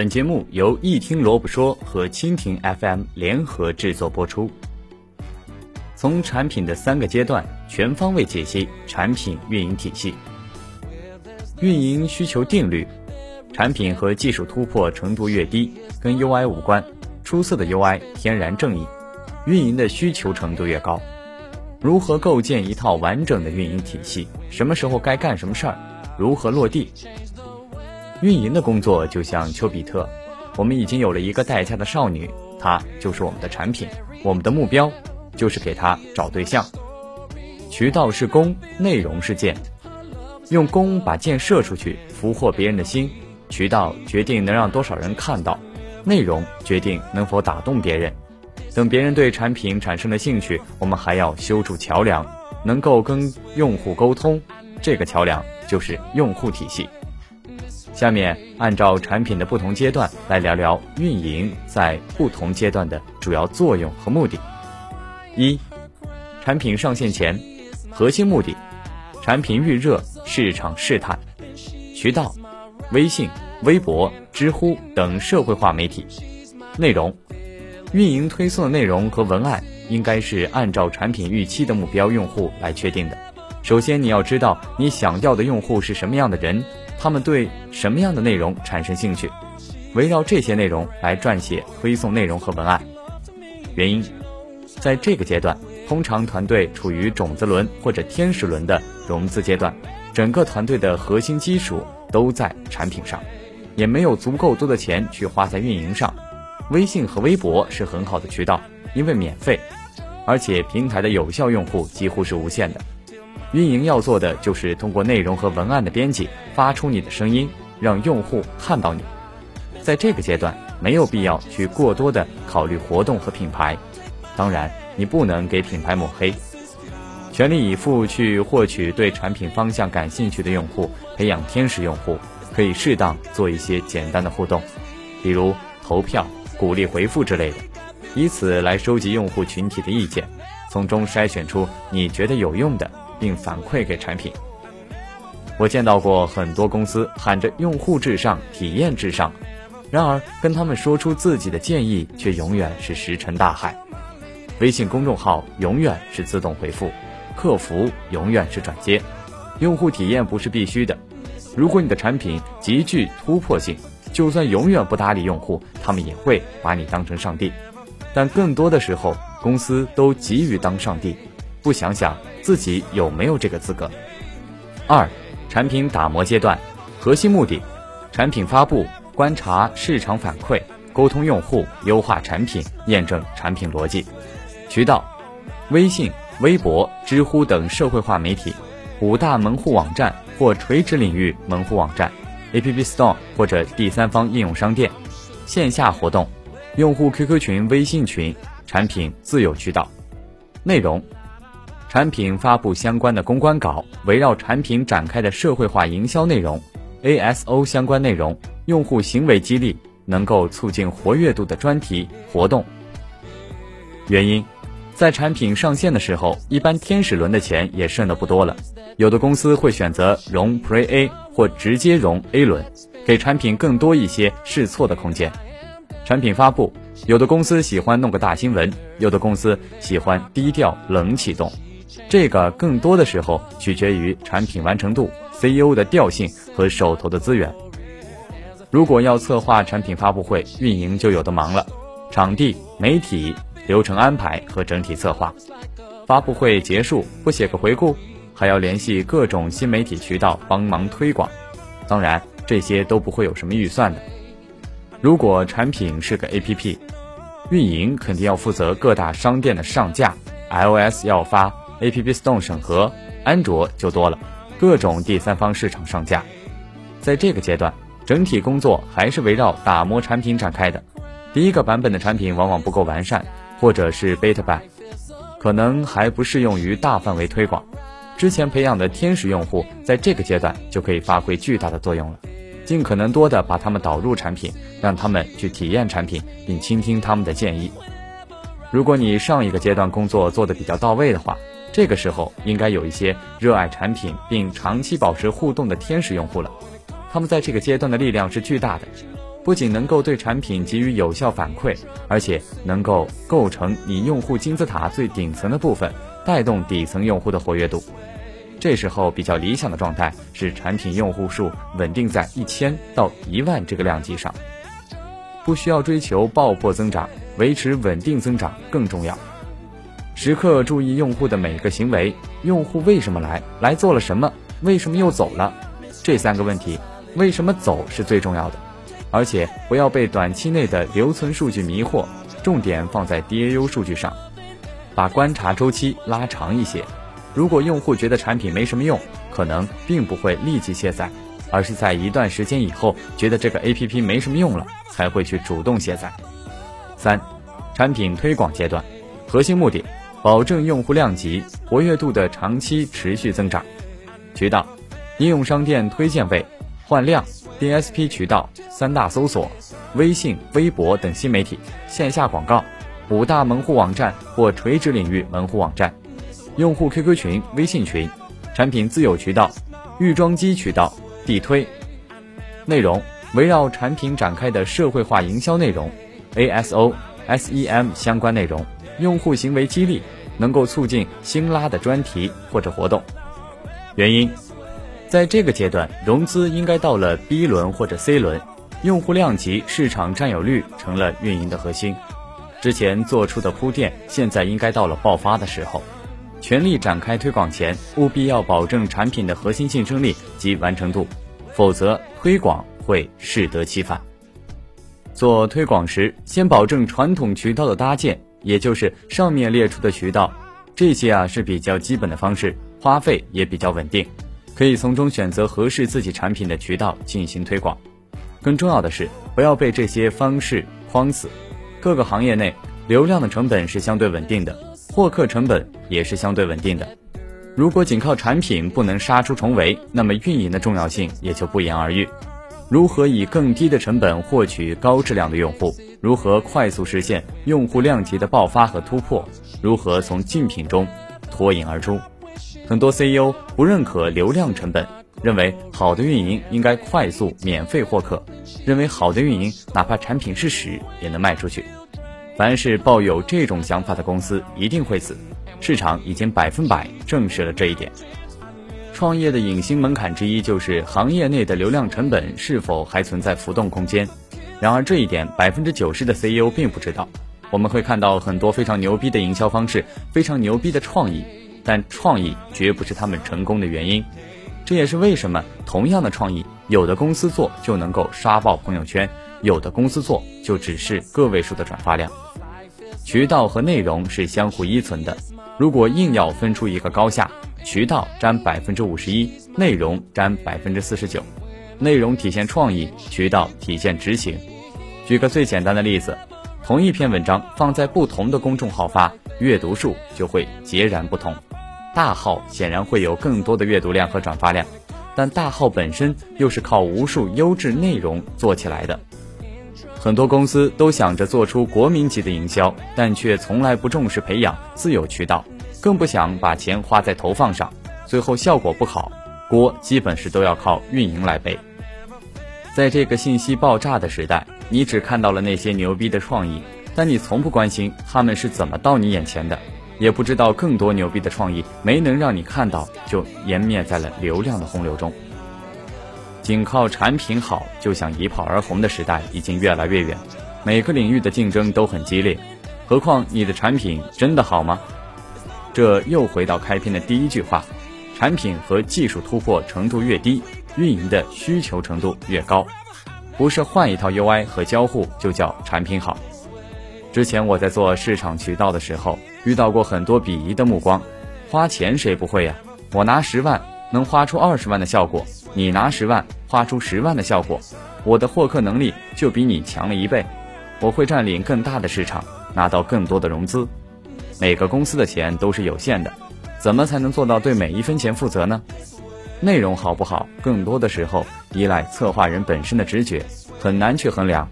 本节目由一听萝卜说和蜻蜓 FM 联合制作播出。从产品的三个阶段全方位解析产品运营体系。运营需求定律：产品和技术突破程度越低，跟 UI 无关。出色的 UI 天然正义。运营的需求程度越高，如何构建一套完整的运营体系？什么时候该干什么事儿？如何落地？运营的工作就像丘比特，我们已经有了一个待嫁的少女，她就是我们的产品，我们的目标就是给她找对象。渠道是弓，内容是箭，用弓把箭射出去，俘获别人的心。渠道决定能让多少人看到，内容决定能否打动别人。等别人对产品产生了兴趣，我们还要修筑桥梁，能够跟用户沟通，这个桥梁就是用户体系。下面按照产品的不同阶段来聊聊运营在不同阶段的主要作用和目的。一、产品上线前，核心目的：产品预热、市场试探。渠道：微信、微博、知乎等社会化媒体。内容：运营推送的内容和文案应该是按照产品预期的目标用户来确定的。首先，你要知道你想要的用户是什么样的人。他们对什么样的内容产生兴趣？围绕这些内容来撰写推送内容和文案。原因，在这个阶段，通常团队处于种子轮或者天使轮的融资阶段，整个团队的核心基础都在产品上，也没有足够多的钱去花在运营上。微信和微博是很好的渠道，因为免费，而且平台的有效用户几乎是无限的。运营要做的就是通过内容和文案的编辑发出你的声音，让用户看到你。在这个阶段，没有必要去过多的考虑活动和品牌。当然，你不能给品牌抹黑，全力以赴去获取对产品方向感兴趣的用户，培养天使用户。可以适当做一些简单的互动，比如投票、鼓励回复之类的，以此来收集用户群体的意见，从中筛选出你觉得有用的。并反馈给产品。我见到过很多公司喊着用户至上、体验至上，然而跟他们说出自己的建议，却永远是石沉大海。微信公众号永远是自动回复，客服永远是转接，用户体验不是必须的。如果你的产品极具突破性，就算永远不搭理用户，他们也会把你当成上帝。但更多的时候，公司都急于当上帝。不想想自己有没有这个资格。二、产品打磨阶段，核心目的：产品发布、观察市场反馈、沟通用户、优化产品、验证产品逻辑。渠道：微信、微博、知乎等社会化媒体，五大门户网站或垂直领域门户网站，App Store 或者第三方应用商店。线下活动：用户 QQ 群、微信群。产品自有渠道。内容。产品发布相关的公关稿，围绕产品展开的社会化营销内容，ASO 相关内容，用户行为激励，能够促进活跃度的专题活动。原因，在产品上线的时候，一般天使轮的钱也剩的不多了，有的公司会选择融 Pre A 或直接融 A 轮，给产品更多一些试错的空间。产品发布，有的公司喜欢弄个大新闻，有的公司喜欢低调冷启动。这个更多的时候取决于产品完成度、CEO 的调性和手头的资源。如果要策划产品发布会，运营就有的忙了，场地、媒体、流程安排和整体策划。发布会结束不写个回顾，还要联系各种新媒体渠道帮忙推广。当然，这些都不会有什么预算的。如果产品是个 APP，运营肯定要负责各大商店的上架，iOS 要发。App Store 审核，安卓就多了，各种第三方市场上架。在这个阶段，整体工作还是围绕打磨产品展开的。第一个版本的产品往往不够完善，或者是 Beta 版，可能还不适用于大范围推广。之前培养的天使用户，在这个阶段就可以发挥巨大的作用了。尽可能多的把他们导入产品，让他们去体验产品，并倾听他们的建议。如果你上一个阶段工作做得比较到位的话，这个时候应该有一些热爱产品并长期保持互动的天使用户了，他们在这个阶段的力量是巨大的。不仅能够对产品给予有效反馈，而且能够构成你用户金字塔最顶层的部分，带动底层用户的活跃度。这时候比较理想的状态是产品用户数稳定在一千到一万这个量级上，不需要追求爆破增长，维持稳定增长更重要。时刻注意用户的每个行为，用户为什么来，来做了什么，为什么又走了，这三个问题，为什么走是最重要的。而且不要被短期内的留存数据迷惑，重点放在 DAU 数据上，把观察周期拉长一些。如果用户觉得产品没什么用，可能并不会立即卸载，而是在一段时间以后觉得这个 APP 没什么用了，才会去主动卸载。三、产品推广阶段，核心目的保证用户量级、活跃度的长期持续增长。渠道：应用商店推荐位、换量、DSP 渠道、三大搜索、微信、微博等新媒体、线下广告、五大门户网站或垂直领域门户网站。用户 QQ 群、微信群，产品自有渠道、预装机渠道、地推。内容围绕产品展开的社会化营销内容，ASO、SEM 相关内容，用户行为激励，能够促进新拉的专题或者活动。原因，在这个阶段，融资应该到了 B 轮或者 C 轮，用户量级、市场占有率成了运营的核心。之前做出的铺垫，现在应该到了爆发的时候。全力展开推广前，务必要保证产品的核心竞争力及完成度，否则推广会适得其反。做推广时，先保证传统渠道的搭建，也就是上面列出的渠道，这些啊是比较基本的方式，花费也比较稳定，可以从中选择合适自己产品的渠道进行推广。更重要的是，不要被这些方式框死。各个行业内，流量的成本是相对稳定的。获客成本也是相对稳定的。如果仅靠产品不能杀出重围，那么运营的重要性也就不言而喻。如何以更低的成本获取高质量的用户？如何快速实现用户量级的爆发和突破？如何从竞品中脱颖而出？很多 CEO 不认可流量成本，认为好的运营应该快速免费获客，认为好的运营哪怕产品是屎也能卖出去。凡是抱有这种想法的公司一定会死，市场已经百分百证实了这一点。创业的隐形门槛之一就是行业内的流量成本是否还存在浮动空间。然而这一点百分之九十的 CEO 并不知道。我们会看到很多非常牛逼的营销方式，非常牛逼的创意，但创意绝不是他们成功的原因。这也是为什么同样的创意，有的公司做就能够刷爆朋友圈，有的公司做就只是个位数的转发量。渠道和内容是相互依存的，如果硬要分出一个高下，渠道占百分之五十一，内容占百分之四十九。内容体现创意，渠道体现执行。举个最简单的例子，同一篇文章放在不同的公众号发，阅读数就会截然不同。大号显然会有更多的阅读量和转发量，但大号本身又是靠无数优质内容做起来的。很多公司都想着做出国民级的营销，但却从来不重视培养自有渠道，更不想把钱花在投放上，最后效果不好，锅基本是都要靠运营来背。在这个信息爆炸的时代，你只看到了那些牛逼的创意，但你从不关心他们是怎么到你眼前的，也不知道更多牛逼的创意没能让你看到，就湮灭在了流量的洪流中。仅靠产品好就想一炮而红的时代已经越来越远，每个领域的竞争都很激烈，何况你的产品真的好吗？这又回到开篇的第一句话：产品和技术突破程度越低，运营的需求程度越高。不是换一套 UI 和交互就叫产品好。之前我在做市场渠道的时候，遇到过很多鄙夷的目光：花钱谁不会呀？我拿十万能花出二十万的效果。你拿十万花出十万的效果，我的获客能力就比你强了一倍，我会占领更大的市场，拿到更多的融资。每个公司的钱都是有限的，怎么才能做到对每一分钱负责呢？内容好不好，更多的时候依赖策划人本身的直觉，很难去衡量。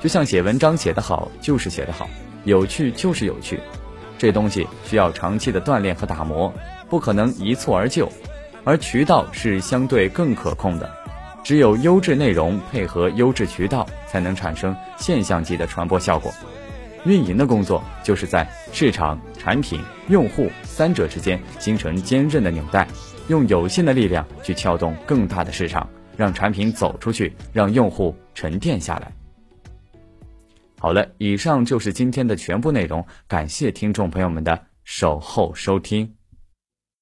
就像写文章写得好就是写得好，有趣就是有趣，这东西需要长期的锻炼和打磨，不可能一蹴而就。而渠道是相对更可控的，只有优质内容配合优质渠道，才能产生现象级的传播效果。运营的工作就是在市场、产品、用户三者之间形成坚韧的纽带，用有限的力量去撬动更大的市场，让产品走出去，让用户沉淀下来。好了，以上就是今天的全部内容，感谢听众朋友们的守候收听。